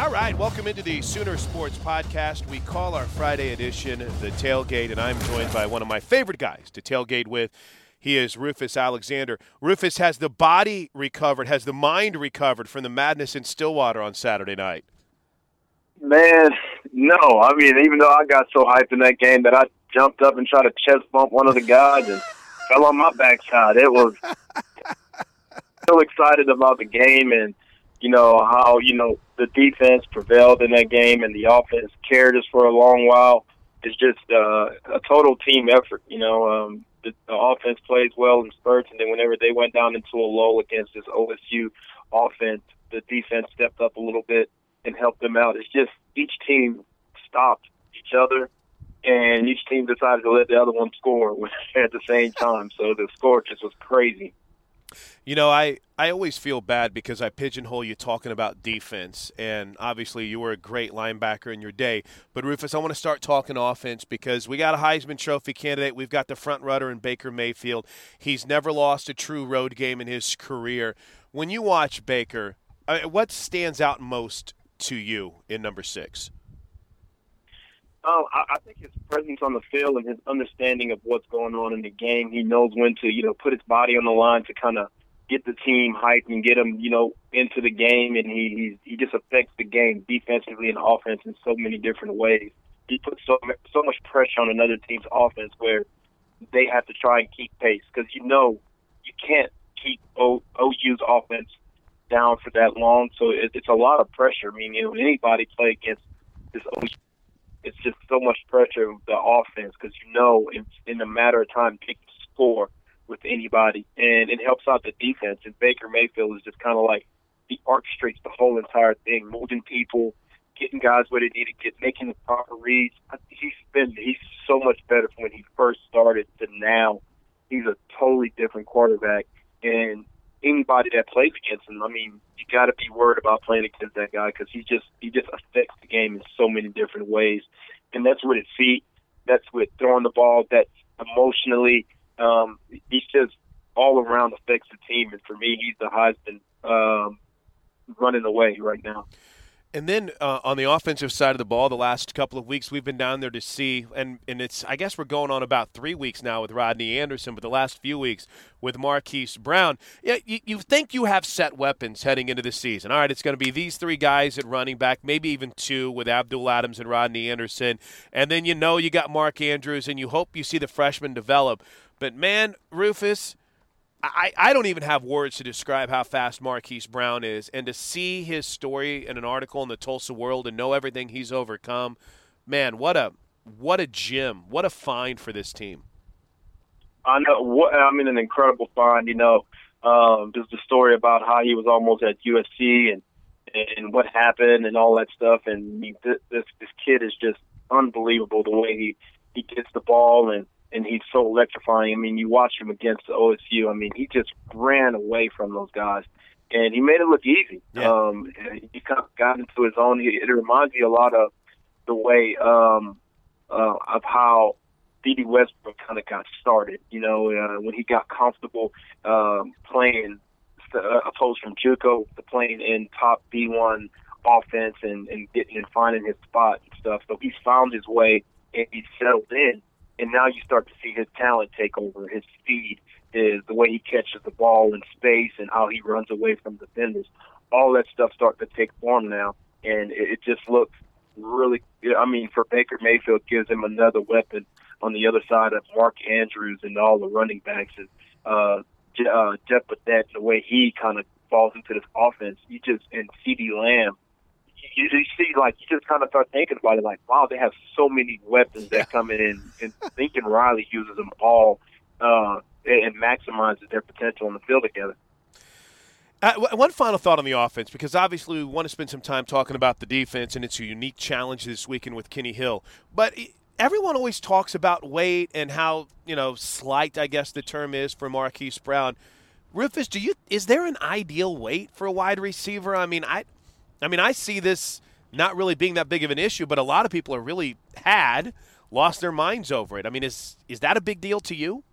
All right, welcome into the Sooner Sports Podcast. We call our Friday edition the tailgate, and I'm joined by one of my favorite guys to tailgate with. He is Rufus Alexander. Rufus has the body recovered, has the mind recovered from the madness in Stillwater on Saturday night. Man, no. I mean, even though I got so hyped in that game that I jumped up and tried to chest bump one of the guys and fell on my backside. It was so excited about the game and you know how you know the defense prevailed in that game and the offense carried us for a long while. It's just uh, a total team effort. You know, um, the, the offense plays well in spurts, and then whenever they went down into a lull against this OSU offense, the defense stepped up a little bit and helped them out. It's just each team stopped each other, and each team decided to let the other one score at the same time. So the score just was crazy. You know, I, I always feel bad because I pigeonhole you talking about defense, and obviously you were a great linebacker in your day. But Rufus, I want to start talking offense because we got a Heisman Trophy candidate. We've got the front runner in Baker Mayfield. He's never lost a true road game in his career. When you watch Baker, uh, what stands out most to you in number six? Um, I, I think his presence on the field and his understanding of what's going on in the game. He knows when to, you know, put his body on the line to kind of get the team hyped and get them, you know, into the game. And he he he just affects the game defensively and offense in so many different ways. He puts so so much pressure on another team's offense where they have to try and keep pace because you know you can't keep o, OU's offense down for that long. So it, it's a lot of pressure. I mean, you know, anybody play against this OU it's just so much pressure of the offense because you know in, in a matter of time they can score with anybody, and it helps out the defense. And Baker Mayfield is just kind of like he orchestrates the whole entire thing, moving people, getting guys where they need to get, making the proper reads. He's been he's so much better from when he first started to now. He's a totally different quarterback, and anybody that plays against him, I mean, you got to be worried about playing against that guy because he just he just affects the game in so many different ways, and that's with his feet, that's with throwing the ball, that's emotionally. Um, he's just all around affects the team, and for me, he's the Heisman um, running away right now. And then uh, on the offensive side of the ball, the last couple of weeks we've been down there to see, and, and it's I guess we're going on about three weeks now with Rodney Anderson, but the last few weeks with Marquise Brown. Yeah, you, you think you have set weapons heading into the season. All right, it's going to be these three guys at running back, maybe even two with Abdul Adams and Rodney Anderson, and then you know you got Mark Andrews, and you hope you see the freshman develop. But man, Rufus, I, I don't even have words to describe how fast Marquise Brown is. And to see his story in an article in the Tulsa World and know everything he's overcome, man, what a what a gem. What a find for this team. I know what I mean an incredible find, you know. Um just the story about how he was almost at USC and and what happened and all that stuff and this this kid is just unbelievable the way he he gets the ball and and he's so electrifying. I mean, you watch him against the OSU. I mean, he just ran away from those guys, and he made it look easy. Yeah. Um, he kind of got into his own. It reminds me a lot of the way um, uh, of how Dede Westbrook kind of got started. You know, uh, when he got comfortable um, playing uh, opposed from JUCO to playing in top D1 offense and, and getting and finding his spot and stuff. So he's found his way and he's settled in and now you start to see his talent take over, his speed, is the way he catches the ball in space and how he runs away from defenders. All that stuff starts to take form now, and it, it just looks really. I mean, for Baker Mayfield, gives him another weapon on the other side of Mark Andrews and all the running backs and uh, uh, Jeff Badet, the way he kind of falls into this offense. You just and CeeDee Lamb you, you see, like, you just kind of start thinking about it, like, wow, they have so many weapons that come in, and Lincoln Riley uses them all uh, and maximizes their potential on the field together. Uh, one final thought on the offense, because obviously we want to spend some time talking about the defense, and it's a unique challenge this weekend with Kenny Hill. But everyone always talks about weight and how you know slight, I guess the term is for Marquise Brown. Rufus, do you is there an ideal weight for a wide receiver? I mean, I I mean, I see this not really being that big of an issue, but a lot of people are really had lost their minds over it. I mean, is is that a big deal to you?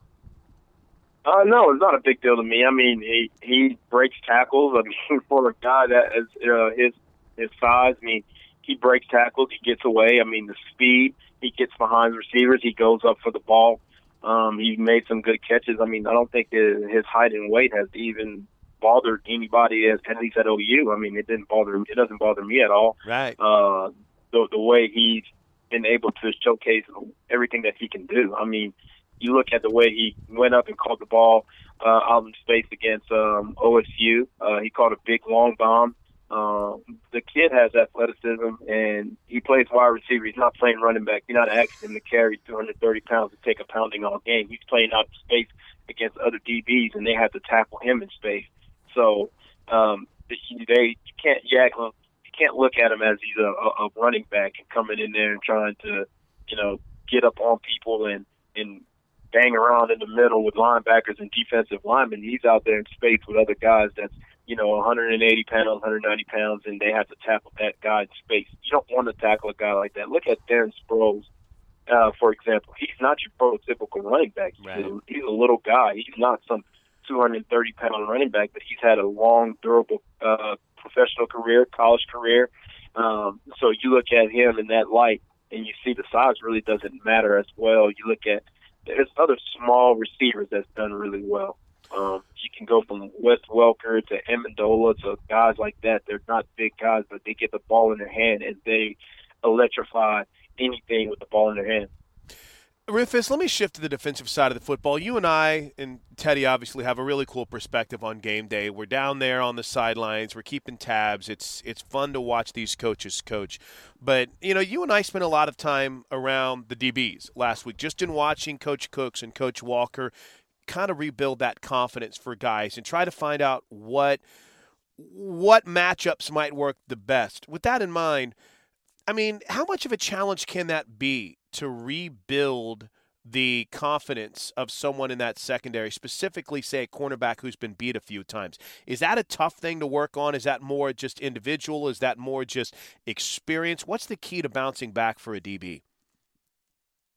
Uh, no, it's not a big deal to me. I mean, he he breaks tackles. I mean, for a guy that is uh, his his size, I mean, he breaks tackles. He gets away. I mean, the speed. He gets behind receivers. He goes up for the ball. Um, he made some good catches. I mean, I don't think his height and weight has even bothered anybody at, at least at OU. I mean, it didn't bother it doesn't bother me at all. Right. Uh, the the way he's been able to showcase everything that he can do. I mean, you look at the way he went up and caught the ball uh, out in space against um, OSU. Uh, he caught a big long bomb. Uh, the kid has athleticism and he plays wide receiver. He's not playing running back. You're not asking him to carry 230 pounds to take a pounding all game. He's playing out in space against other DBs and they have to tackle him in space. So um, they you can't yeah you can't look at him as he's a, a running back and coming in there and trying to you know get up on people and and bang around in the middle with linebackers and defensive linemen. He's out there in space with other guys that's you know 180 pounds, 190 pounds, and they have to tackle that guy in space. You don't want to tackle a guy like that. Look at Darren Sproles. Uh, for example, he's not your prototypical running back. He's, right. a, he's a little guy. He's not some 230 pound running back, but he's had a long, durable uh, professional career, college career. Um, so you look at him in that light, and you see the size really doesn't matter as well. You look at there's other small receivers that's done really well. Um, you can go from Wes Welker to Amendola to guys like that. They're not big guys, but they get the ball in their hand and they electrify anything with the ball in their hand. Rufus, let me shift to the defensive side of the football. You and I and Teddy obviously have a really cool perspective on game day. We're down there on the sidelines. We're keeping tabs. It's it's fun to watch these coaches coach. But you know, you and I spent a lot of time around the DBs last week, just in watching Coach Cooks and Coach Walker kind of rebuild that confidence for guys and try to find out what what matchups might work the best. With that in mind, I mean, how much of a challenge can that be to rebuild the confidence of someone in that secondary, specifically, say, a cornerback who's been beat a few times. Is that a tough thing to work on? Is that more just individual? Is that more just experience? What's the key to bouncing back for a DB?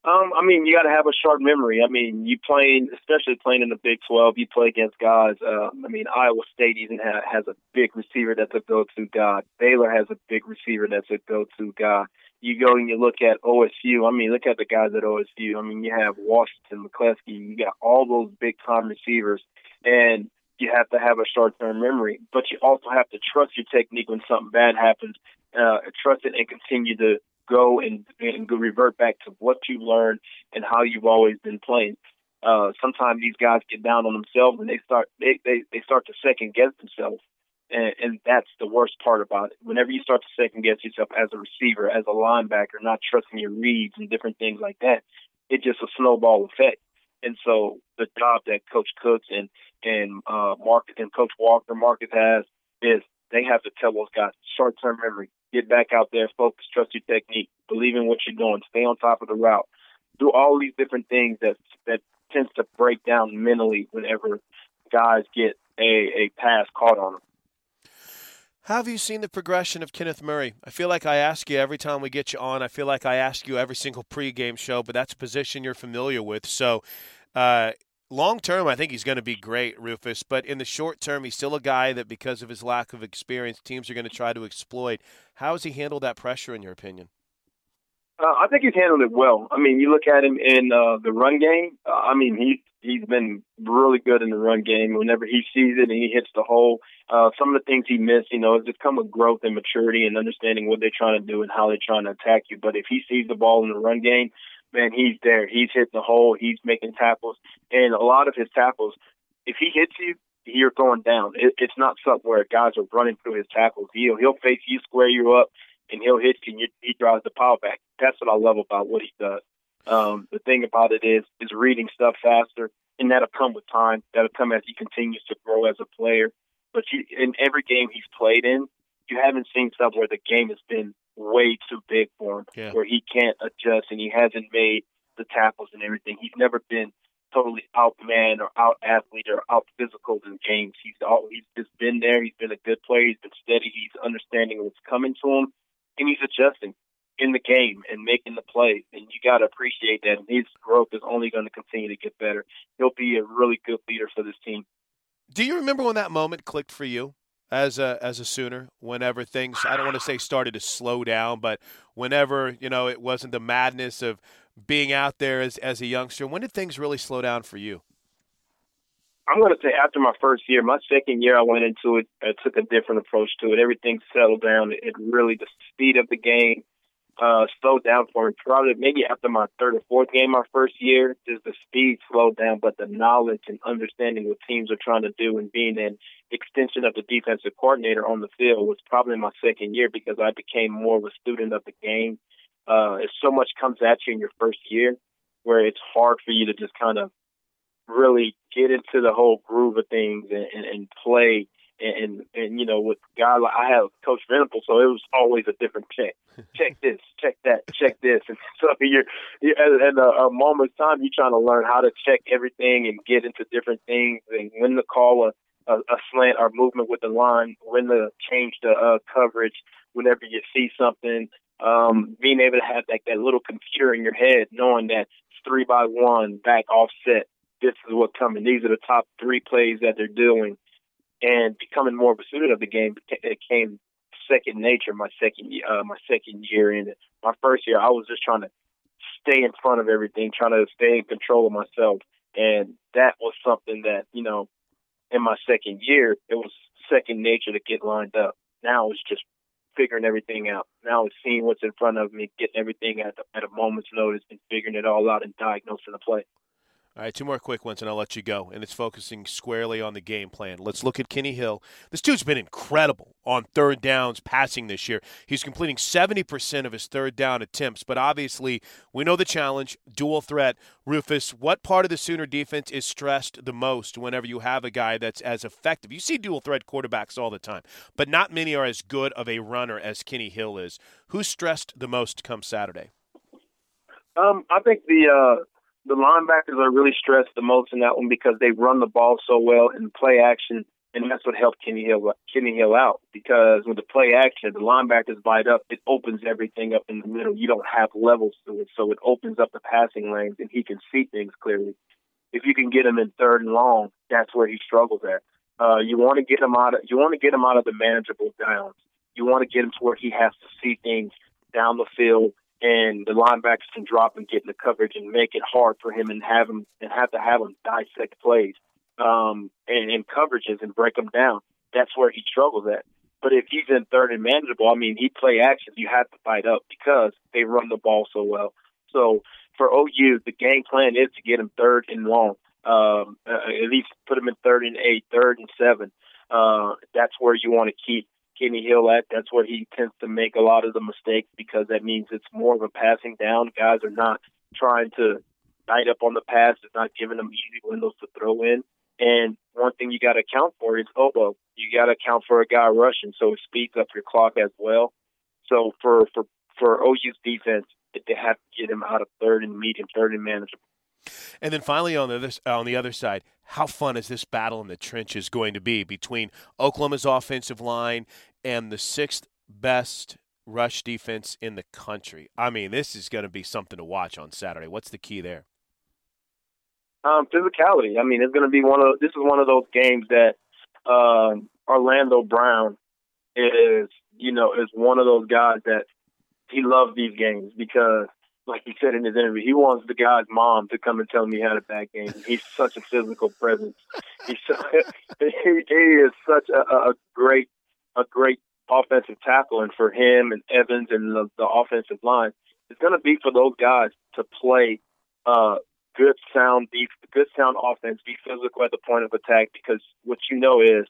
Um, I mean, you got to have a sharp memory. I mean, you playing, especially playing in the Big 12, you play against guys. Uh, I mean, Iowa State even ha- has a big receiver that's a go-to guy. Baylor has a big receiver that's a go-to guy. You go and you look at OSU. I mean, look at the guys at OSU. I mean, you have Washington, McCleskey. You got all those big-time receivers, and you have to have a short-term memory. But you also have to trust your technique when something bad happens. Uh, trust it and continue to go and, and go revert back to what you learned and how you've always been playing. Uh, sometimes these guys get down on themselves and they start they, they, they start to second guess themselves. And, and that's the worst part about it. Whenever you start to second guess yourself as a receiver, as a linebacker, not trusting your reads and different things like that, it's just a snowball effect. And so the job that Coach Cooks and and uh, Marcus and Coach Walker Marcus has is they have to tell those guys short term memory, get back out there, focus, trust your technique, believe in what you're doing, stay on top of the route, do all these different things that that tends to break down mentally whenever guys get a, a pass caught on them. Have you seen the progression of Kenneth Murray? I feel like I ask you every time we get you on. I feel like I ask you every single pregame show, but that's a position you're familiar with. So, uh, long term, I think he's going to be great, Rufus. But in the short term, he's still a guy that, because of his lack of experience, teams are going to try to exploit. How has he handled that pressure, in your opinion? Uh, I think he's handled it well. I mean, you look at him in uh, the run game. Uh, I mean, he he's been really good in the run game. Whenever he sees it and he hits the hole, uh, some of the things he missed, you know, it's just come with growth and maturity and understanding what they're trying to do and how they're trying to attack you. But if he sees the ball in the run game, man, he's there. He's hitting the hole. He's making tackles, and a lot of his tackles, if he hits you, you're going down. It, it's not something where guys are running through his tackles. He'll he'll face you, square you up, and he'll hit you, and you, he drives the power back. That's what I love about what he does. Um, the thing about it is, is reading stuff faster, and that'll come with time. That'll come as he continues to grow as a player. But you, in every game he's played in, you haven't seen stuff where the game has been way too big for him, yeah. where he can't adjust and he hasn't made the tackles and everything. He's never been totally outman or out athlete or out physical in games. He's all he's just been there. He's been a good player. He's been steady. He's understanding what's coming to him, and he's adjusting in the game and making the plays. And you got to appreciate that. And his growth is only going to continue to get better. He'll be a really good leader for this team. Do you remember when that moment clicked for you? as a as a Sooner whenever things I don't want to say started to slow down, but whenever you know it wasn't the madness of being out there as as a youngster. When did things really slow down for you? I'm going to say after my first year, my second year, I went into it. I took a different approach to it. Everything settled down. It really the speed of the game uh, slowed down for me. Probably maybe after my third or fourth game, my first year, just the speed slowed down, but the knowledge and understanding what teams are trying to do and being an extension of the defensive coordinator on the field was probably my second year because I became more of a student of the game. Uh, so much comes at you in your first year where it's hard for you to just kind of really get into the whole groove of things and, and, and play and and you know with guy like I have Coach Venable, so it was always a different check. check this, check that, check this, and so you're, you're at, at a, a moment's time you're trying to learn how to check everything and get into different things and when to call a, a, a slant or movement with the line, when to change the uh, coverage, whenever you see something. Um, being able to have that, that little computer in your head, knowing that three by one, back offset. This is what's coming. These are the top three plays that they're doing and becoming more of a student of the game it came second nature my second uh, my second year in it. My first year, I was just trying to stay in front of everything, trying to stay in control of myself, and that was something that you know, in my second year, it was second nature to get lined up. Now it's just figuring everything out. Now it's seeing what's in front of me, getting everything at, the, at a moment's notice, and figuring it all out and diagnosing the play. All right, two more quick ones, and I'll let you go. And it's focusing squarely on the game plan. Let's look at Kenny Hill. This dude's been incredible on third downs passing this year. He's completing 70% of his third down attempts, but obviously, we know the challenge dual threat. Rufus, what part of the Sooner defense is stressed the most whenever you have a guy that's as effective? You see dual threat quarterbacks all the time, but not many are as good of a runner as Kenny Hill is. Who's stressed the most come Saturday? Um, I think the. Uh the linebackers are really stressed the most in that one because they run the ball so well and play action and that's what helped Kenny Hill Kenny Hill out because when the play action, the linebackers bite up, it opens everything up in the middle. You don't have levels to it, so it opens up the passing lanes, and he can see things clearly. If you can get him in third and long, that's where he struggles at. Uh, you want to get him out of you want to get him out of the manageable downs. You want to get him to where he has to see things down the field and the linebackers can drop and get in the coverage and make it hard for him and have him and have to have him dissect plays um, and, and coverages and break them down. That's where he struggles at. But if he's in third and manageable, I mean, he play action. You have to fight up because they run the ball so well. So for OU, the game plan is to get him third and long. Um, uh, at least put him in third and eight, third and seven. Uh, that's where you want to keep Kenny Hill at. That's where he tends to make a lot of the mistakes because that means it's more of a passing down. Guys are not trying to night up on the pass. It's not giving them easy windows to throw in. And one thing you got to account for is Ogbo. You got to account for a guy rushing, so it speeds up your clock as well. So for for for OU's defense, they have to get him out of third and medium, third and manageable. And then finally on the other, on the other side, how fun is this battle in the trenches going to be between Oklahoma's offensive line and the sixth best rush defense in the country? I mean, this is going to be something to watch on Saturday. What's the key there? Um, physicality. I mean, it's going to be one of this is one of those games that um, Orlando Brown is, you know, is one of those guys that he loves these games because like he said in his interview, he wants the guy's mom to come and tell he had a bad game. He's such a physical presence. He's so, he, he is such a, a great a great offensive tackle, and for him and Evans and the, the offensive line, it's going to be for those guys to play uh, good sound def- good sound offense, be physical at the point of attack, because what you know is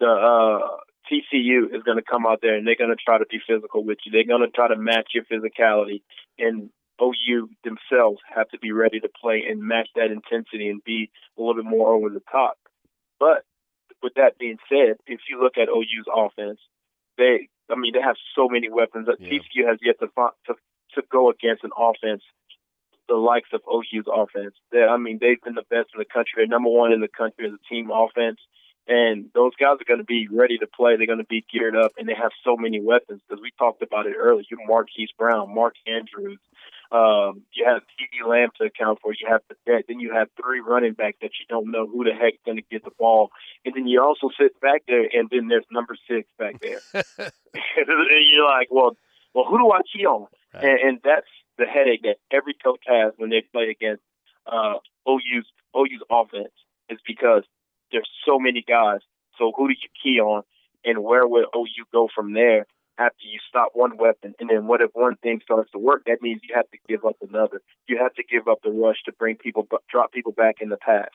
the uh, TCU is going to come out there and they're going to try to be physical with you. They're going to try to match your physicality, and OU themselves have to be ready to play and match that intensity and be a little bit more over the top. But with that being said, if you look at OU's offense, they, I mean, they have so many weapons that yeah. TCU has yet to, to to go against an offense the likes of OU's offense. They, I mean, they've been the best in the country. They're number one in the country as a team offense. And those guys are going to be ready to play. They're going to be geared up, and they have so many weapons. Because we talked about it earlier. You Marquise Brown, Mark Andrews. Um, you have CeeDee Lamb to account for. You have the debt. Then you have three running backs that you don't know who the heck's going to get the ball. And then you also sit back there, and then there's number six back there. and you're like, well, well, who do I key on? Right. And, and that's the headache that every coach has when they play against uh, OU's OU's offense is because there's so many guys. So who do you key on, and where will OU go from there after you stop one weapon? And then what if one thing starts to work? That means you have to give up another. You have to give up the rush to bring people, drop people back in the pass.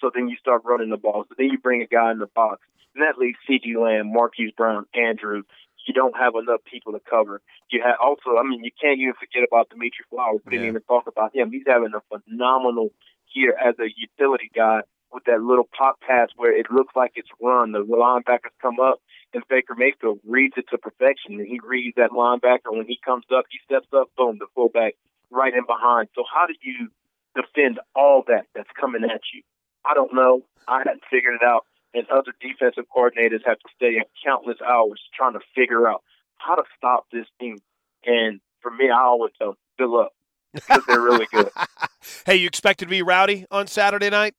So then you start running the ball. So then you bring a guy in the box. And that leaves CeeDee Lamb, Marquise Brown, Andrew. You don't have enough people to cover. You have also, I mean, you can't even forget about Dimitri Flowers. We didn't yeah. even talk about him. He's having a phenomenal year as a utility guy with that little pop pass where it looks like it's run. The linebackers come up, and Baker Mayfield reads it to perfection. And he reads that linebacker. When he comes up, he steps up, boom, the fullback right in behind. So how do you defend all that that's coming at you? I don't know. I haven't figured it out. And other defensive coordinators have to stay in countless hours trying to figure out how to stop this team. And for me, I always tell them, good luck because they're really good. hey, you expect to be rowdy on Saturday night?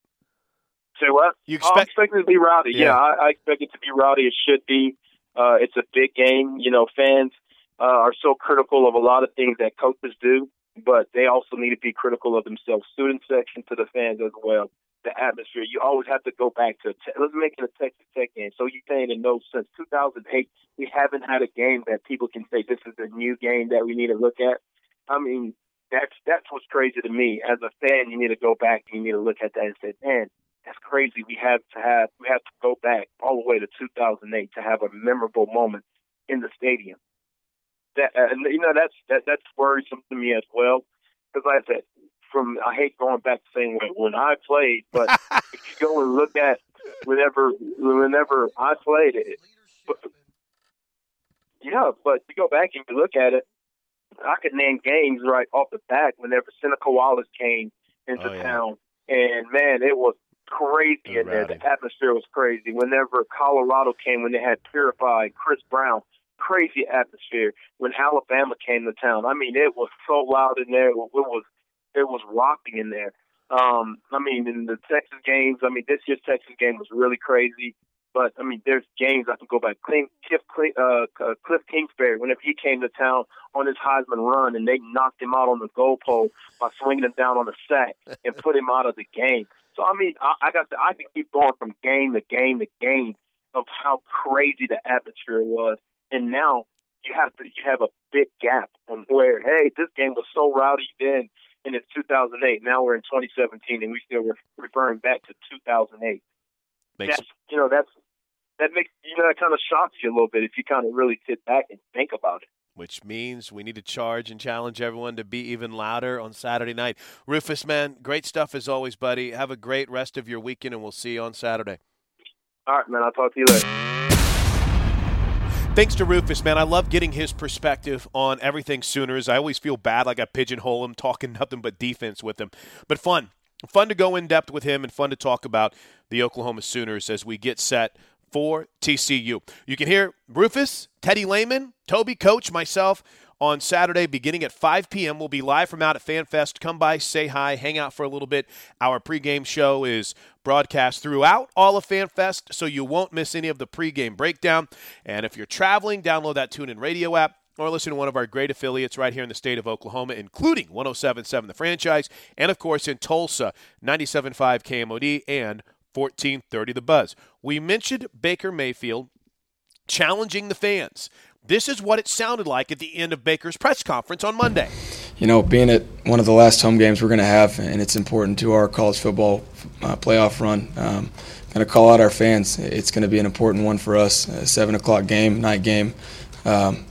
Say what? You expect, oh, I expect it to be rowdy. Yeah, yeah I, I, expect it to be rowdy. It should be. Uh, it's a big game. You know, fans uh, are so critical of a lot of things that coaches do, but they also need to be critical of themselves. Student section to the fans as well. The atmosphere. You always have to go back to. Let's make it a Texas Tech game. So you're saying in no since 2008 we haven't had a game that people can say this is a new game that we need to look at. I mean, that's that's what's crazy to me. As a fan, you need to go back and you need to look at that and say, man, that's crazy. We have to have we have to go back all the way to 2008 to have a memorable moment in the stadium. That uh, you know that's that that's worrisome to me as well because like I said, from I hate going back the same way when I played, but if you go and look at whenever whenever I played it, but, yeah, but you go back and you look at it, I could name games right off the bat whenever Seneca Wallace came into oh, yeah. town, and man, it was crazy in there. The atmosphere was crazy. Whenever Colorado came, when they had purified Chris Brown, crazy atmosphere. When Alabama came to town, I mean, it was so loud in there. It was it was rocking in there. Um, I mean, in the Texas games, I mean, this year's Texas game was really crazy. But I mean, there's games I can go back. Cliff, Cliff, uh, uh, Cliff Kingsbury, whenever he came to town on his Heisman run, and they knocked him out on the goal goalpost by swinging him down on the sack and put him out of the game. So I mean, I, I got to, I can keep going from game to game to game of how crazy the atmosphere was, and now you have to you have a big gap on where hey, this game was so rowdy then, and it's 2008. Now we're in 2017, and we still re- referring back to 2008 Makes that's you know that's that makes you know that kind of shocks you a little bit if you kind of really sit back and think about it. which means we need to charge and challenge everyone to be even louder on Saturday night. Rufus, man, great stuff as always, buddy. Have a great rest of your weekend, and we'll see you on Saturday. All right, man. I'll talk to you later. Thanks to Rufus, man. I love getting his perspective on everything Sooners. I always feel bad like I pigeonhole him, talking nothing but defense with him. But fun. Fun to go in depth with him and fun to talk about the Oklahoma Sooners as we get set for TCU. You can hear Rufus, Teddy Lehman, Toby, Coach, myself on Saturday beginning at 5 p.m. We'll be live from out at FanFest. Come by, say hi, hang out for a little bit. Our pregame show is broadcast throughout all of FanFest, so you won't miss any of the pregame breakdown. And if you're traveling, download that TuneIn Radio app or listen to one of our great affiliates right here in the state of Oklahoma, including 1077 The Franchise, and of course in Tulsa, 97.5 KMOD and 1430 The Buzz. We mentioned Baker Mayfield challenging the fans. This is what it sounded like at the end of Baker's press conference on Monday. you know, being at one of the last home games we're going to have, and it's important to our college football uh, playoff run. Um, going to call out our fans. It's going to be an important one for us. A seven o'clock game, night game. Um,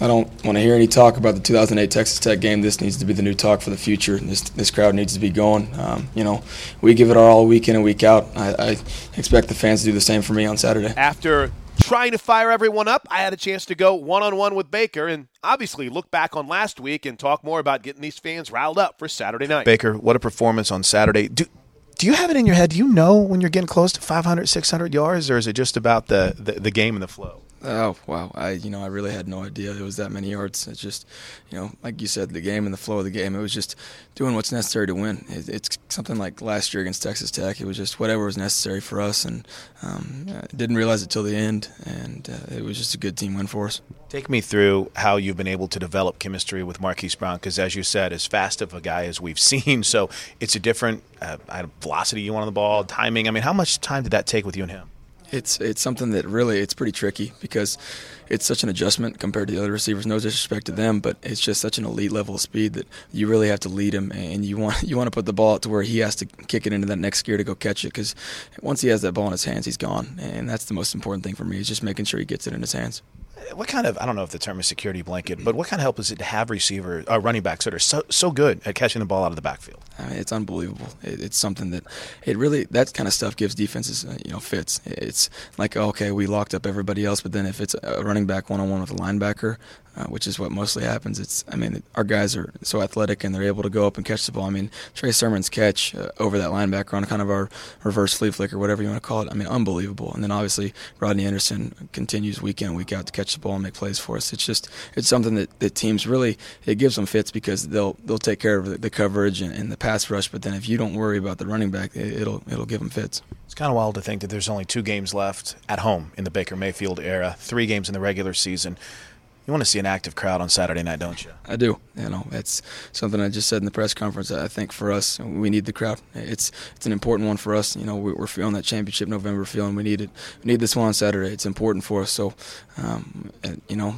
I don't want to hear any talk about the 2008 Texas Tech game. This needs to be the new talk for the future. This this crowd needs to be going. Um, you know, we give it our all week in and week out. I, I expect the fans to do the same for me on Saturday. After trying to fire everyone up, I had a chance to go one on one with Baker and obviously look back on last week and talk more about getting these fans riled up for Saturday night. Baker, what a performance on Saturday. Do do you have it in your head? Do you know when you're getting close to 500, 600 yards, or is it just about the, the, the game and the flow? Oh wow! I you know I really had no idea it was that many yards. It's just you know like you said the game and the flow of the game. It was just doing what's necessary to win. It, it's something like last year against Texas Tech. It was just whatever was necessary for us, and um, didn't realize it till the end. And uh, it was just a good team win for us. Take me through how you've been able to develop chemistry with Marquise Brown, because as you said, as fast of a guy as we've seen, so it's a different uh, velocity you want on the ball, timing. I mean, how much time did that take with you and him? It's it's something that really it's pretty tricky because it's such an adjustment compared to the other receivers. No disrespect to them, but it's just such an elite level of speed that you really have to lead him, and you want you want to put the ball out to where he has to kick it into that next gear to go catch it. Because once he has that ball in his hands, he's gone, and that's the most important thing for me is just making sure he gets it in his hands. What kind of I don't know if the term is security blanket, but what kind of help is it to have receiver uh, running backs that are so so good at catching the ball out of the backfield? I mean, it's unbelievable. It, it's something that it really that kind of stuff gives defenses uh, you know fits. It's like okay, we locked up everybody else, but then if it's a running back one on one with a linebacker, uh, which is what mostly happens, it's I mean our guys are so athletic and they're able to go up and catch the ball. I mean Trey Sermon's catch uh, over that linebacker on kind of our reverse flea flicker, whatever you want to call it. I mean unbelievable. And then obviously Rodney Anderson continues week in week out to catch the ball and make plays for us. It's just it's something that, that teams really it gives them fits because they'll they'll take care of the, the coverage and, and the pass rush. But then if you don't worry about the running back, it, it'll it'll give them fits. It's kind of wild to think that there's only two games left at home in the Baker Mayfield era, three games in the regular season. You want to see an active crowd on Saturday night, don't you? I do. You know, that's something I just said in the press conference. I think for us, we need the crowd. It's it's an important one for us. You know, we're feeling that championship November feeling. We need it. We need this one on Saturday. It's important for us. So, um, you know,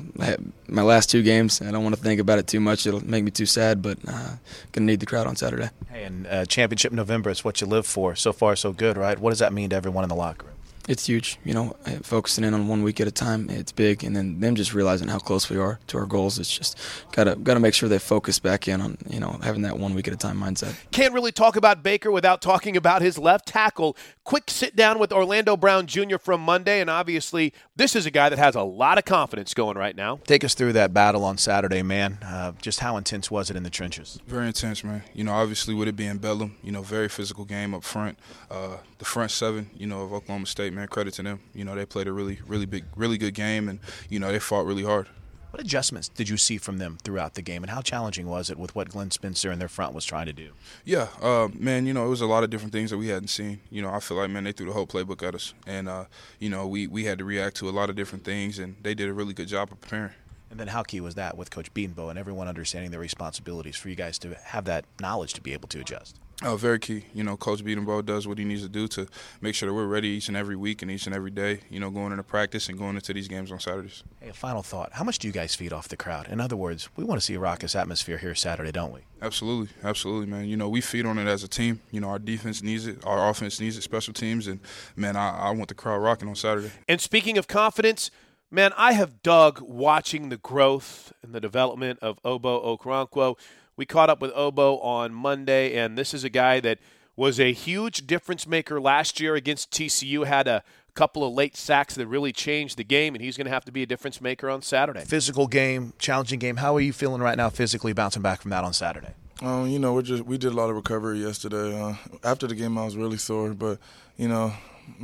my last two games, I don't want to think about it too much. It'll make me too sad, but uh, gonna need the crowd on Saturday. Hey, and uh, championship November is what you live for. So far, so good, right? What does that mean to everyone in the locker room? It's huge, you know, uh, focusing in on one week at a time. It's big, and then them just realizing how close we are to our goals. It's just gotta gotta make sure they focus back in on you know having that one week at a time mindset. Can't really talk about Baker without talking about his left tackle. Quick sit down with Orlando Brown Jr. from Monday, and obviously this is a guy that has a lot of confidence going right now. Take us through that battle on Saturday, man. Uh, just how intense was it in the trenches? Very intense, man. You know, obviously with it being Bedlam, you know, very physical game up front. Uh, the front seven, you know, of Oklahoma State, man, credit to them. You know, they played a really, really big, really good game, and you know, they fought really hard. What adjustments did you see from them throughout the game, and how challenging was it with what Glenn Spencer and their front was trying to do? Yeah, uh, man, you know, it was a lot of different things that we hadn't seen. You know, I feel like, man, they threw the whole playbook at us, and uh, you know, we we had to react to a lot of different things, and they did a really good job of preparing. And then how key was that with Coach Bedenbaugh and everyone understanding their responsibilities for you guys to have that knowledge to be able to adjust? Oh, very key. You know, Coach Bedenbaugh does what he needs to do to make sure that we're ready each and every week and each and every day. You know, going into practice and going into these games on Saturdays. Hey, a final thought: How much do you guys feed off the crowd? In other words, we want to see a raucous atmosphere here Saturday, don't we? Absolutely, absolutely, man. You know, we feed on it as a team. You know, our defense needs it, our offense needs it, special teams, and man, I, I want the crowd rocking on Saturday. And speaking of confidence. Man, I have dug watching the growth and the development of Ogbo Okoronkwo. We caught up with Ogbo on Monday, and this is a guy that was a huge difference maker last year against TCU. Had a couple of late sacks that really changed the game, and he's going to have to be a difference maker on Saturday. Physical game, challenging game. How are you feeling right now, physically bouncing back from that on Saturday? Um, you know, we just we did a lot of recovery yesterday. Uh, after the game, I was really sore, but you know,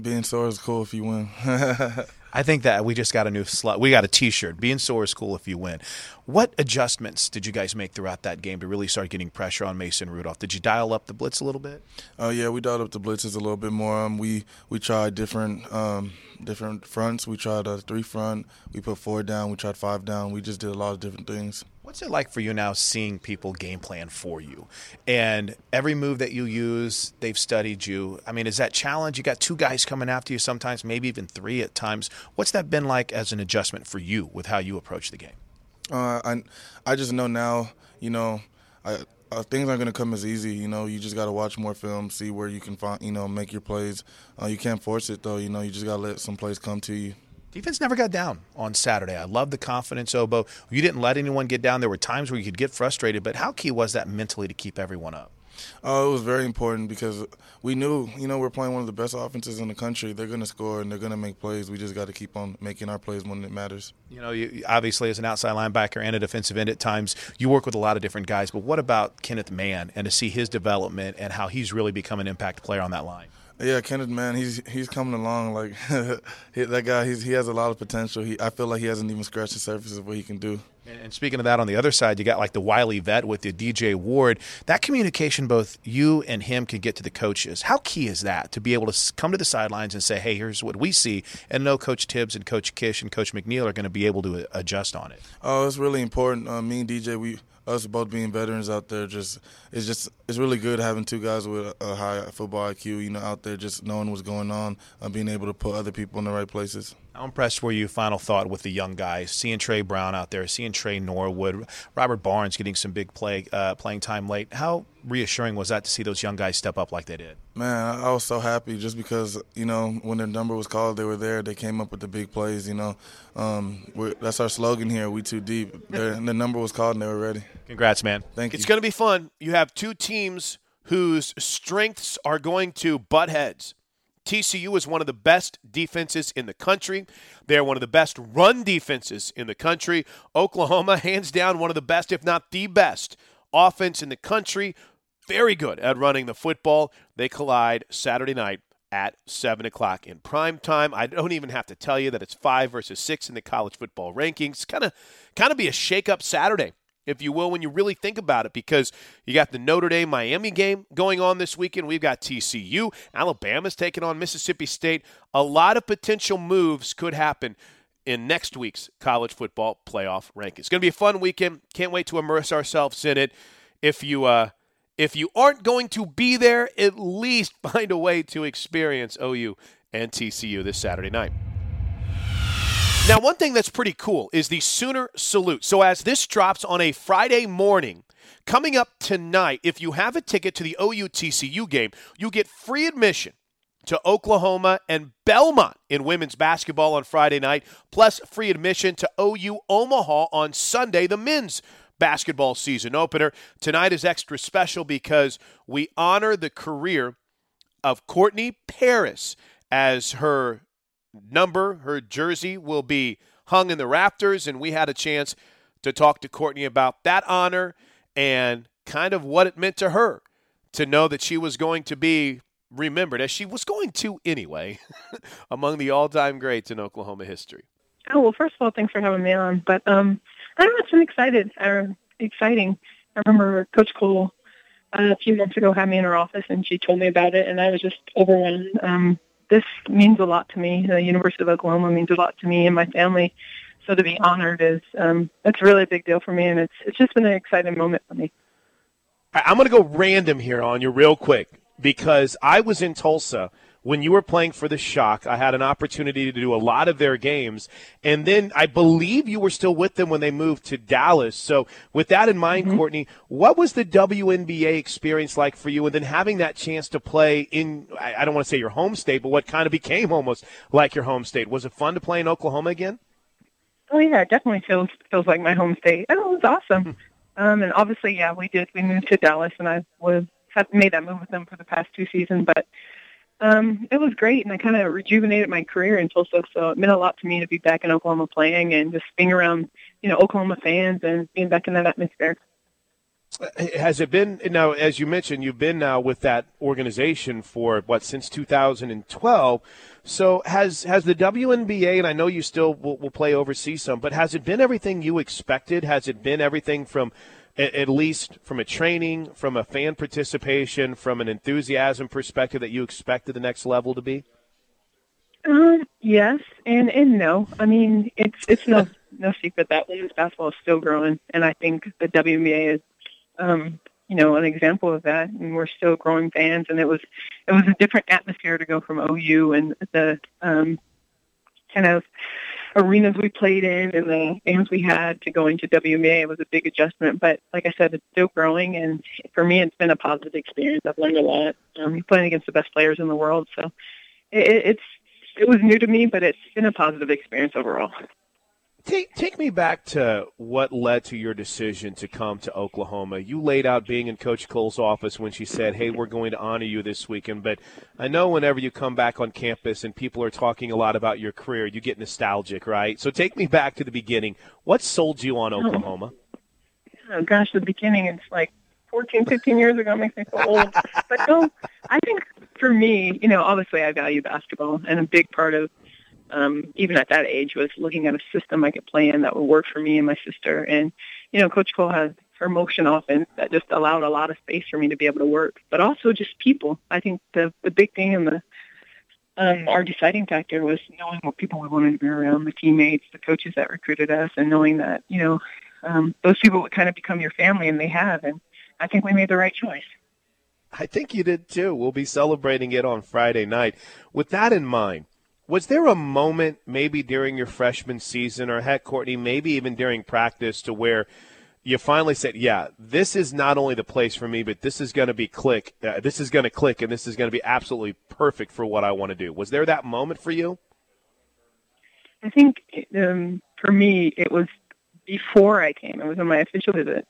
being sore is cool if you win. I think that we just got a new slot. We got a T-shirt. Being sore is cool if you win. What adjustments did you guys make throughout that game to really start getting pressure on Mason Rudolph? Did you dial up the blitz a little bit? Oh uh, yeah, we dialed up the blitzes a little bit more. Um, we we tried different um, different fronts. We tried a three front. We put four down. We tried five down. We just did a lot of different things. What's it like for you now seeing people game plan for you? And every move that you use, they've studied you. I mean, is that challenge? You got two guys coming after you sometimes, maybe even three at times. What's that been like as an adjustment for you with how you approach the game? Uh, I I just know now, you know, I, uh, things aren't going to come as easy. You know, you just got to watch more film, see where you can find, you know, make your plays. Uh, you can't force it though. You know, you just got to let some plays come to you. Defense never got down on Saturday. I love the confidence, Ogbo. You didn't let anyone get down. There were times where you could get frustrated, but how key was that mentally to keep everyone up? Oh, it was very important because we knew, you know, we're playing one of the best offenses in the country. They're going to score and they're going to make plays. We just got to keep on making our plays when it matters. You know, you, obviously as an outside linebacker and a defensive end at times, you work with a lot of different guys. But what about Kenneth Mann and to see his development and how he's really become an impact player on that line? Yeah, Kenneth, man, he's he's coming along. Like that guy, he's he has a lot of potential. He, I feel like he hasn't even scratched the surface of what he can do. And speaking of that, on the other side, you got like the wily vet with the DJ Ward. That communication, both you and him, can get to the coaches. How key is that to be able to come to the sidelines and say, "Hey, here's what we see," and know Coach Tibbs and Coach Kish and Coach McNeill are going to be able to adjust on it. Oh, it's really important. Uh, me and DJ, we us both being veterans out there just it's just it's really good having two guys with a high football IQ, you know, out there just knowing what's going on and being able to put other people in the right places. How impressed were you, final thought, with the young guys? Seeing Tre Brown out there, seeing Tre Norwood, Robert Barnes getting some big play uh, playing time late. How reassuring was that to see those young guys step up like they did? Man, I was so happy just because, you know, when their number was called, they were there. They came up with the big plays, you know. Um, that's our slogan here, we too deep. the number was called and they were ready. Congrats, man. Thank you. It's going to be fun. You have two teams whose strengths are going to butt heads. TCU is one of the best defenses in the country. They're one of the best run defenses in the country. Oklahoma, hands down, one of the best, if not the best, offense in the country. Very good at running the football. They collide Saturday night at 7 o'clock in prime time. I don't even have to tell you that it's 5 versus 6 in the college football rankings. Kind of kind of be a shake-up Saturday if you will, when you really think about it, because you got the Notre Dame Miami game going on this weekend. We've got TCU. Alabama's taking on Mississippi State. A lot of potential moves could happen in next week's college football playoff rankings. It's going to be a fun weekend. Can't wait to immerse ourselves in it. If you uh, if you aren't going to be there, at least find a way to experience OU and TCU this Saturday night. Now, one thing that's pretty cool is the Sooner Salute. So, as this drops on a Friday morning, coming up tonight, if you have a ticket to the OU TCU game, you get free admission to Oklahoma and Belmont in women's basketball on Friday night, plus free admission to OU Omaha on Sunday, the men's basketball season opener. Tonight is extra special because we honor the career of Courtney Paris as her number, her jersey will be hung in the Raptors, and we had a chance to talk to Courtney about that honor and kind of what it meant to her to know that she was going to be remembered, as she was going to anyway, among the all-time greats in Oklahoma history. Oh well, first of all, thanks for having me on. But um, I don't know, it's been excited, uh, exciting. I remember Coach Coale uh, a few months ago had me in her office, and she told me about it, and I was just overwhelmed. Um, this means a lot to me. The University of Oklahoma means a lot to me and my family. So to be honored is um, that's really a big deal for me, and it's it's just been an exciting moment for me. I'm going to go random here on you real quick because I was in Tulsa when you were playing for the Shock. I had an opportunity to do a lot of their games, and then I believe you were still with them when they moved to Dallas. So, with that in mind, mm-hmm. Courtney, what was the WNBA experience like for you? And then having that chance to play in, I don't want to say your home state, but what kind of became almost like your home state. Was it fun to play in Oklahoma again? Oh yeah, it definitely feels feels like my home state. Oh, it was awesome. Hmm. Um, and obviously, yeah, we did. We moved to Dallas, and I was have made that move with them for the past two seasons. But um, it was great, and I kind of rejuvenated my career in Tulsa. So it meant a lot to me to be back in Oklahoma playing and just being around, you know, Oklahoma fans and being back in that atmosphere. Has it been now? As you mentioned, you've been now with that organization for what since 2012. So has has the WNBA, and I know you still will, will play overseas some, but has it been everything you expected? Has it been everything from at least from a training, from a fan participation, from an enthusiasm perspective that you expected the next level to be? Um, yes, and and no. I mean, it's it's no no secret that women's basketball is still growing, and I think the WNBA is, um, you know, an example of that. And we're still growing fans, and it was it was a different atmosphere to go from OU and the um, kind of arenas we played in and the games we had to going to WNBA was a big adjustment. But like I said, it's still growing, and for me, it's been a positive experience. I've learned a lot. Um, playing against the best players in the world, so it, it's it was new to me, but it's been a positive experience overall. Take, take me back to what led to your decision to come to Oklahoma. You laid out being in Coach Coale's office when she said, Hey, we're going to honor you this weekend. But I know whenever you come back on campus and people are talking a lot about your career, you get nostalgic, right? So take me back to the beginning. What sold you on Oklahoma? Oh, gosh, the beginning, it's like 14, 15 years ago. It makes me feel old. but no, I think for me, you know, obviously I value basketball, and a big part of um, even at that age, was looking at a system I could play in that would work for me and my sister. And, you know, Coach Coale has her motion offense that just allowed a lot of space for me to be able to work, but also just people. I think the the big thing and the um, our deciding factor was knowing what people we wanted to be around, the teammates, the coaches that recruited us, and knowing that you know um, those people would kind of become your family, and they have. And I think we made the right choice. I think you did too. We'll be celebrating it on Friday night. With that in mind, was there a moment, maybe during your freshman season, or heck, Courtney, maybe even during practice, to where you finally said, "Yeah, this is not only the place for me, but this is going to be click. Uh, this is going to click, and this is going to be absolutely perfect for what I want to do." Was there that moment for you? I think um, for me, it was before I came. It was on my official visit,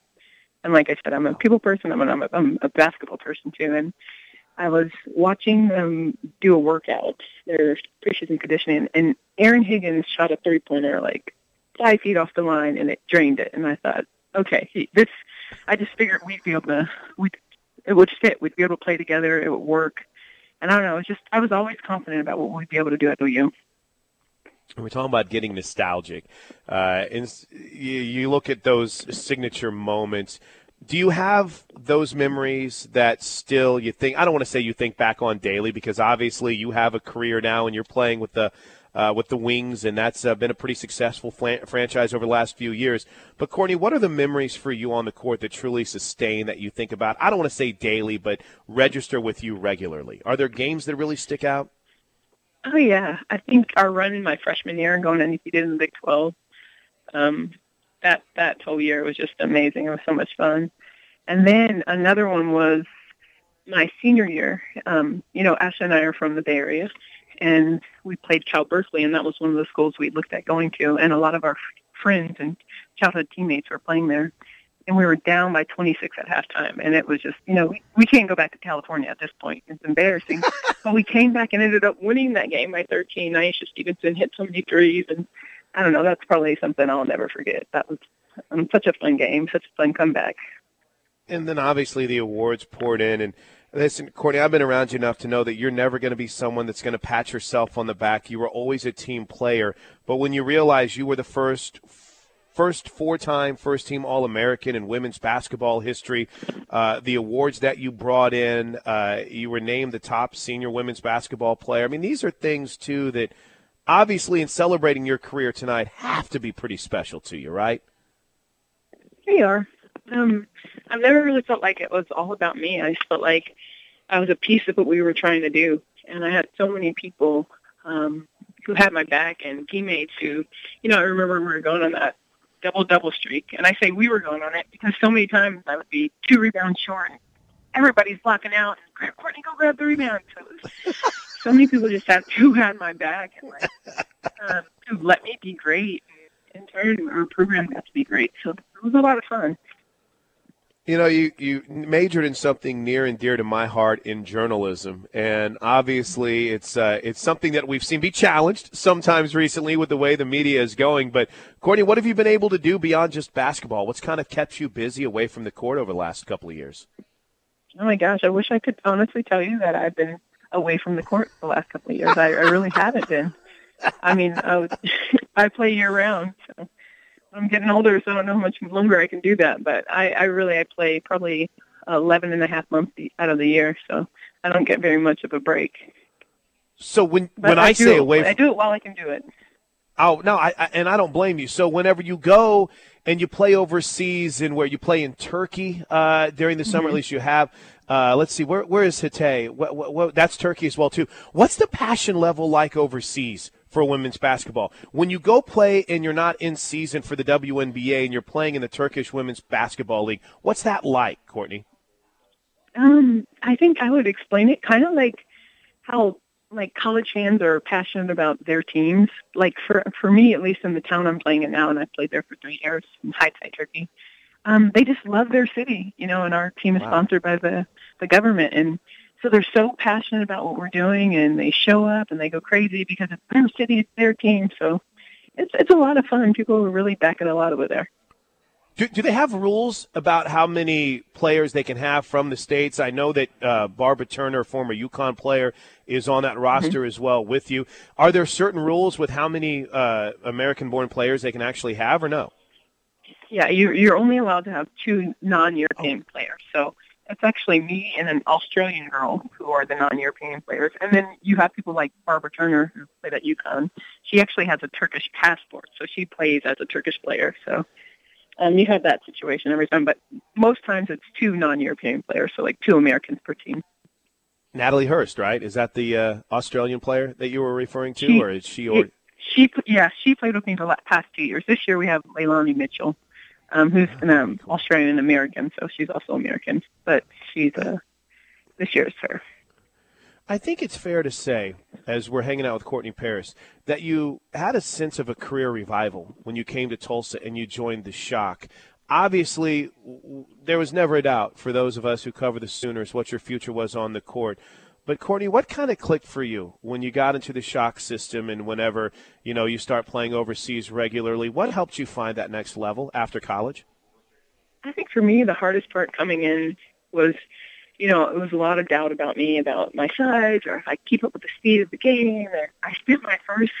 and like I said, I'm a people person. I'm a, I'm a, I'm a basketball person too, and I was watching them do a workout, their preseason conditioning, and Erin Higgins shot a three pointer like five feet off the line, and it drained it. And I thought, okay, he, this. I just figured we'd be able to, we, it would fit. We'd be able to play together. It would work. And I don't know. It was just I was always confident about what we'd be able to do at OU. We're talking about getting nostalgic, uh, and you, you look at those signature moments do you have those memories that still you think? I don't want to say you think back on daily because obviously you have a career now and you're playing with the uh, with the Wings, and that's uh, been a pretty successful franchise over the last few years. But Courtney, what are the memories for you on the court that truly sustain that you think about? I don't want to say daily, but register with you regularly. Are there games that really stick out? Oh yeah, I think our run in my freshman year and going undefeated in the Big Twelve. Um, that that whole year was just amazing. It was so much fun. And then another one was my senior year, um, you know, Ashley and I are from the Bay Area, and we played Cal Berkeley, and that was one of the schools we looked at going to, and a lot of our friends and childhood teammates were playing there and we were down by 26 at halftime. And it was just, you know, we, we can't go back to California at this point. It's embarrassing. but we came back and ended up winning that game by 13. Nyeshia Stevenson hit so many threes. And I don't know, that's probably something I'll never forget. That was um, such a fun game, such a fun comeback. And then obviously the awards poured in. And listen, Courtney, I've been around you enough to know that you're never going to be someone that's going to pat yourself on the back. You were always a team player. But when you realize you were the first first four time first team All American in women's basketball history. Uh, the awards that you brought in, uh, you were named the top senior women's basketball player. I mean, these are things, too, that obviously in celebrating your career tonight have to be pretty special to you, right? They are. Um, I've never really felt like it was all about me. I just felt like I was a piece of what we were trying to do. And I had so many people um, who had my back and teammates who, you know, I remember we were going on that double double streak. And I say we were going on it because so many times I would be two rebounds short. Everybody's blocking out. And Courtney, go grab the rebound. So, was, so many people just had to had my back and like um, to let me be great. And in turn, our program got to be great. So it was a lot of fun. You know, you, you majored in something near and dear to my heart in journalism, and obviously it's uh, it's something that we've seen be challenged sometimes recently with the way the media is going. But Courtney, what have you been able to do beyond just basketball? What's kind of kept you busy away from the court over the last couple of years? Oh my gosh, I wish I could honestly tell you that I've been away from the court the last couple of years. I, I really haven't been. I mean, I, was, I play year round, so I'm getting older, so I don't know how much longer I can do that. But I, I really I play probably 11 and a half months out of the year, so I don't get very much of a break. So when but when I, I say away, I do it while I can do it. Oh no, I, I, and I don't blame you. So whenever you go and you play overseas, and where you play in Turkey uh, during the summer, mm-hmm. at least you have. Uh, let's see, where where is Hatay? What, what, what, that's Turkey as well too. What's the passion level like overseas for women's basketball. When you go play and you're not in season for the WNBA and you're playing in the Turkish Women's Basketball League, what's that like, Courtney? Um, I think I would explain it kind of like how like college fans are passionate about their teams. Like for for me, at least in the town I'm playing in now, and I've played there for three years in Hatay, Turkey. Um, they just love their city, you know, and our team is wow. sponsored by the the government, and so they're so passionate about what we're doing, and they show up and they go crazy because it's their city, it's their team. So it's it's a lot of fun. People are really backing a lot over there. Do, do they have rules about how many players they can have from the states? I know that uh, Barbara Turner, former UConn player, is on that roster mm-hmm. as well with you. Are there certain rules with how many uh, American-born players they can actually have, or no? Yeah, you're, you're only allowed to have two non-European oh. players. So it's actually me and an Australian girl who are the non-European players. And then you have people like Barbara Turner who played at UConn. She actually has a Turkish passport, so she plays as a Turkish player. So um, you have that situation every time, but most times it's two non-European players, so like two Americans per team. Natalie Hurst, right? Is that the uh, Australian player that you were referring to, she, or is she? Or she, yeah, she played with me the past two years. This year we have Leilani Mitchell um, who's an um, Australian American, so she's also American, but she's a uh, this year's her. I think it's fair to say, as we're hanging out with Courtney Paris, that you had a sense of a career revival when you came to Tulsa and you joined the Shock. Obviously, there was never a doubt for those of us who cover the Sooners what your future was on the court. But Courtney, what kind of clicked for you when you got into the shock system and whenever you know you start playing overseas regularly? What helped you find that next level after college? I think for me, the hardest part coming in was, you know, it was a lot of doubt about me, about my size, or if I keep up with the speed of the game. Or I spent my first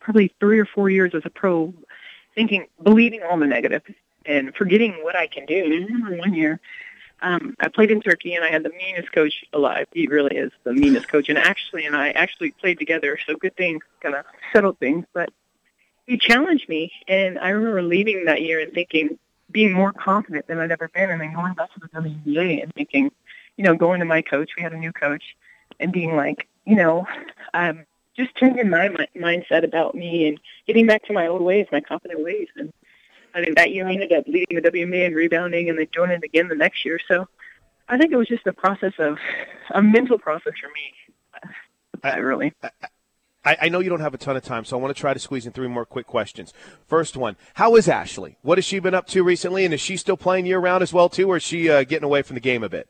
probably three or four years as a pro thinking, believing all the negative and forgetting what I can do. And I remember one year um, I played in Turkey, and I had the meanest coach alive. He really is the meanest coach. And actually, and I actually played together, so good things kind of settled things. But he challenged me, and I remember leaving that year and thinking, being more confident than I'd ever been, and then going back to the WNBA and thinking, you know, going to my coach. We had a new coach, and being like, you know, um, just changing my, my mindset about me and getting back to my old ways, my confident ways, and I think that year I ended up leading the WNBA and rebounding, and then joining again the next year. So I think it was just a process of a mental process for me. I really. I, I know you don't have a ton of time, so I want to try to squeeze in three more quick questions. First one: How is Ashley? What has she been up to recently, and is she still playing year round as well too, or is she uh, getting away from the game a bit?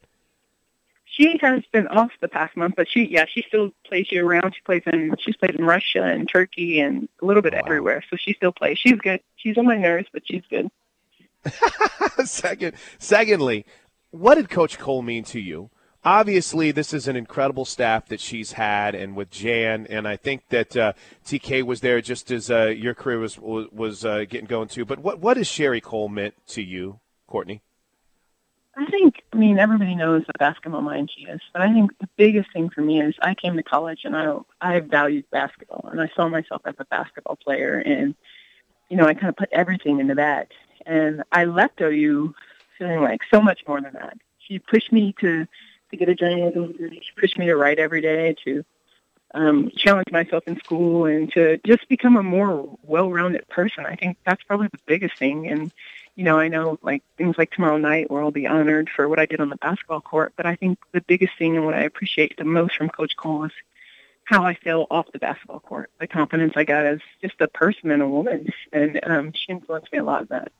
She has been off the past month, but she yeah she still plays year round. She plays in she's played in Russia and Turkey and a little bit everywhere. So she still plays. She's good. She's on my nerves, but she's good. Second, secondly, what did Coach Coale mean to you? Obviously, this is an incredible staff that she's had, and with Jan, and I think that uh, TK was there just as uh, your career was was uh, getting going too. But what what has Sherri Coale meant to you, Courtney? I think, I mean, everybody knows the basketball mind she is, but I think the biggest thing for me is I came to college and I I valued basketball, and I saw myself as a basketball player, and you know, I kind of put everything into that, and I left OU feeling like so much more than that. She pushed me to to get a journalism degree. She pushed me to write every day, to um, challenge myself in school, and to just become a more well-rounded person. I think that's probably the biggest thing. And you know, I know like things like tomorrow night where I'll be honored for what I did on the basketball court, but I think the biggest thing and what I appreciate the most from Coach Coale is how I feel off the basketball court, the confidence I got as just a person and a woman, and um, she influenced me a lot of that.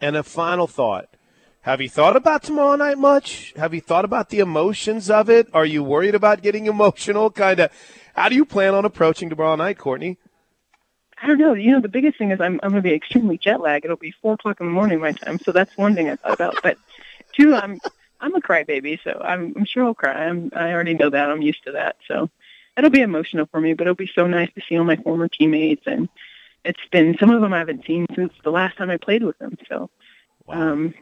And a final thought. Have you thought about tomorrow night much? Have you thought about the emotions of it? Are you worried about getting emotional? Kind of. How do you plan on approaching tomorrow night, Courtney? I don't know. You know, the biggest thing is I'm I'm going to be extremely jet lagged. It'll be four o'clock in the morning my time, so that's one thing I thought about. But two, I'm I'm a crybaby, so I'm I'm sure I'll cry. I'm I already know that. I'm used to that. So it'll be emotional for me, but it'll be so nice to see all my former teammates, and it's been some of them I haven't seen since the last time I played with them. So. Um,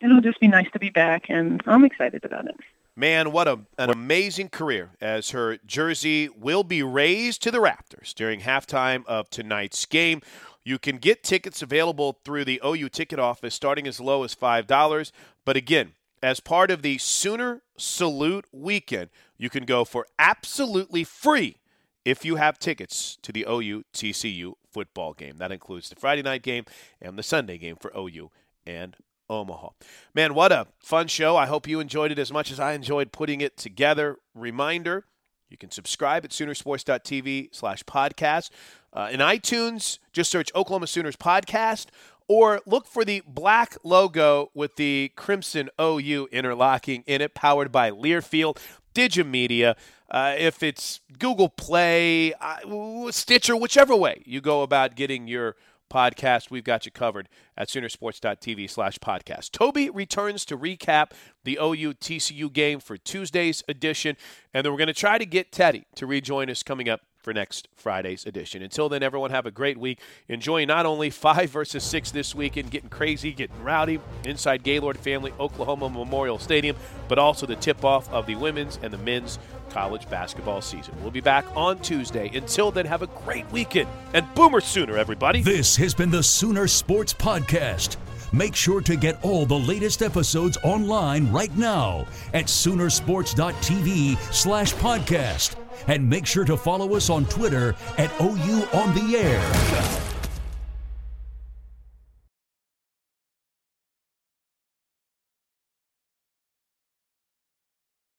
it'll just be nice to be back, and I'm excited about it. Man, what a, an amazing career as her jersey will be raised to the Raptors during halftime of tonight's game. You can get tickets available through the OU ticket office starting as low as $5. But again, as part of the Sooner Salute weekend, you can go for absolutely free if you have tickets to the OU TCU football game. That includes the Friday night game and the Sunday game for OU and Omaha. Man, what a fun show. I hope you enjoyed it as much as I enjoyed putting it together. Reminder, you can subscribe at Soonersports.tv slash podcast. Uh, in iTunes, just search Oklahoma Sooners podcast or look for the black logo with the crimson OU interlocking in it, powered by Learfield, Digimedia. Uh, if it's Google Play, uh, Stitcher, whichever way you go about getting your – podcast. We've got you covered at Soonersports.tv slash podcast. Toby returns to recap the OU TCU game for Tuesday's edition, and then we're going to try to get Teddy to rejoin us coming up for next Friday's edition. Until then, everyone have a great week. Enjoying not only five versus six this weekend, getting crazy, getting rowdy inside Gaylord Family Oklahoma Memorial Stadium, but also the tip off of the women's and the men's college basketball season. We'll be back on Tuesday. Until then, have a great weekend and Boomer Sooner, everybody. This has been the Sooner Sports Podcast. Make sure to get all the latest episodes online right now at Soonersports.tv slash podcast. And make sure to follow us on Twitter at OU on the Air.